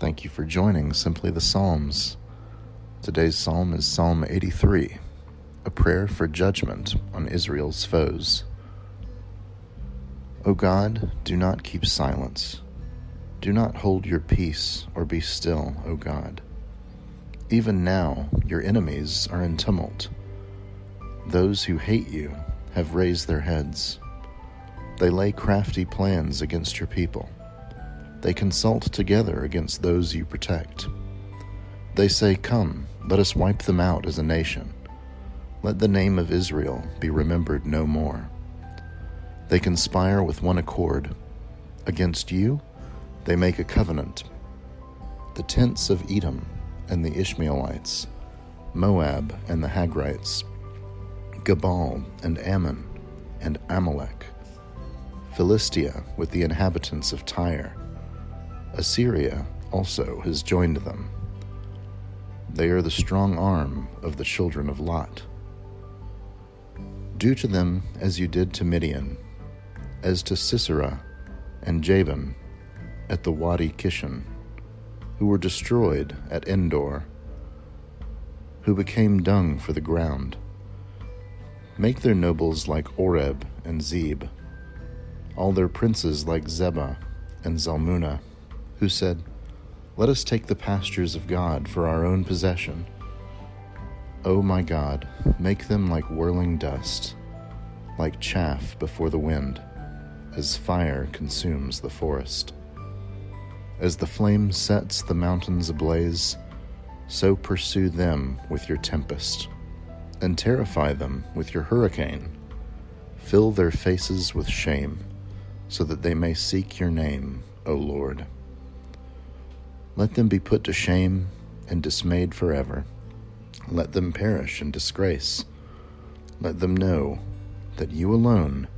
Thank you for joining Simply the Psalms. Today's psalm is Psalm 83, a prayer for judgment on Israel's foes. O God, do not keep silence. Do not hold your peace or be still, O God. Even now, your enemies are in tumult. Those who hate you have raised their heads. They lay crafty plans against your people. They consult together against those you protect. They say, Come, let us wipe them out as a nation. Let the name of Israel be remembered no more. They conspire with one accord. Against you, they make a covenant. The tents of Edom and the Ishmaelites, Moab and the Hagrites, Gebal and Ammon and Amalek, Philistia with the inhabitants of Tyre Assyria also has joined them. They are the strong arm of the children of Lot. Do to them as you did to Midian, as to Sisera and Jabin at the Wadi Kishon, who were destroyed at Endor, who became dung for the ground. Make their nobles like Oreb and Zeeb, all their princes like Zebah and Zalmunna who said, Let us take the pastures of God for our own possession. O oh my God, make them like whirling dust, like chaff before the wind, as fire consumes the forest. As the flame sets the mountains ablaze, so pursue them with your tempest, and terrify them with your hurricane. Fill their faces with shame, so that they may seek your name, O Lord. Let them be put to shame and dismayed forever. Let them perish in disgrace. Let them know that you alone,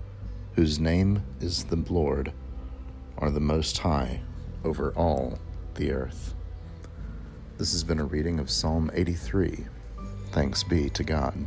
whose name is the Lord, are the Most High over all the earth. This has been a reading of Psalm 83. Thanks be to God.